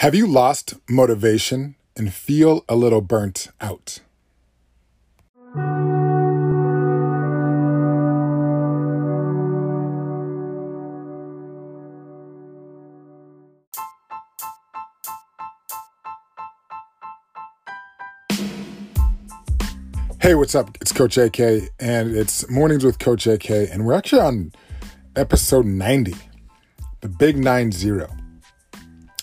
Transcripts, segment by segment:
Have you lost motivation and feel a little burnt out? Hey, what's up? It's Coach AK, and it's Mornings with Coach AK, and we're actually on episode 90, the big 9 0.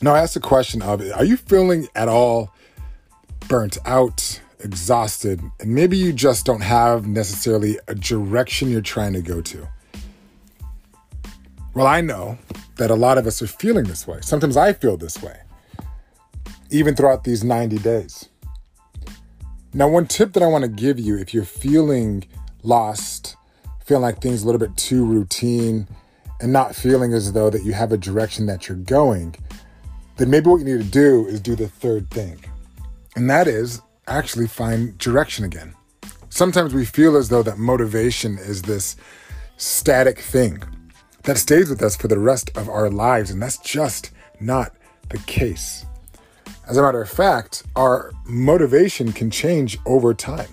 Now, I asked the question of Are you feeling at all burnt out, exhausted, and maybe you just don't have necessarily a direction you're trying to go to? Well, I know that a lot of us are feeling this way. Sometimes I feel this way, even throughout these 90 days. Now, one tip that I want to give you if you're feeling lost, feeling like things a little bit too routine, and not feeling as though that you have a direction that you're going, then maybe what you need to do is do the third thing. And that is actually find direction again. Sometimes we feel as though that motivation is this static thing that stays with us for the rest of our lives, and that's just not the case. As a matter of fact, our motivation can change over time.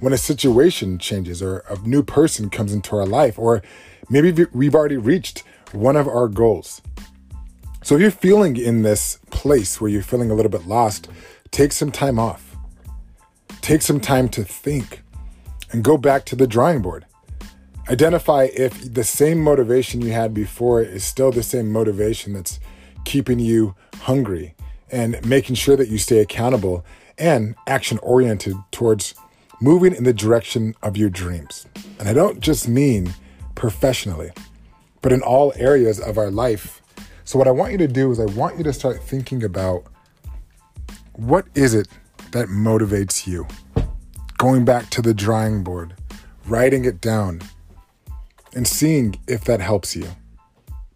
When a situation changes, or a new person comes into our life, or maybe we've already reached one of our goals. So if you're feeling in this place where you're feeling a little bit lost, take some time off. Take some time to think and go back to the drawing board. Identify if the same motivation you had before is still the same motivation that's keeping you hungry and making sure that you stay accountable and action oriented towards moving in the direction of your dreams. And I don't just mean professionally, but in all areas of our life so, what I want you to do is, I want you to start thinking about what is it that motivates you? Going back to the drawing board, writing it down, and seeing if that helps you.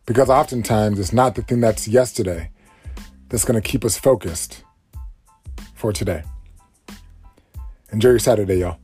Because oftentimes it's not the thing that's yesterday that's going to keep us focused for today. Enjoy your Saturday, y'all.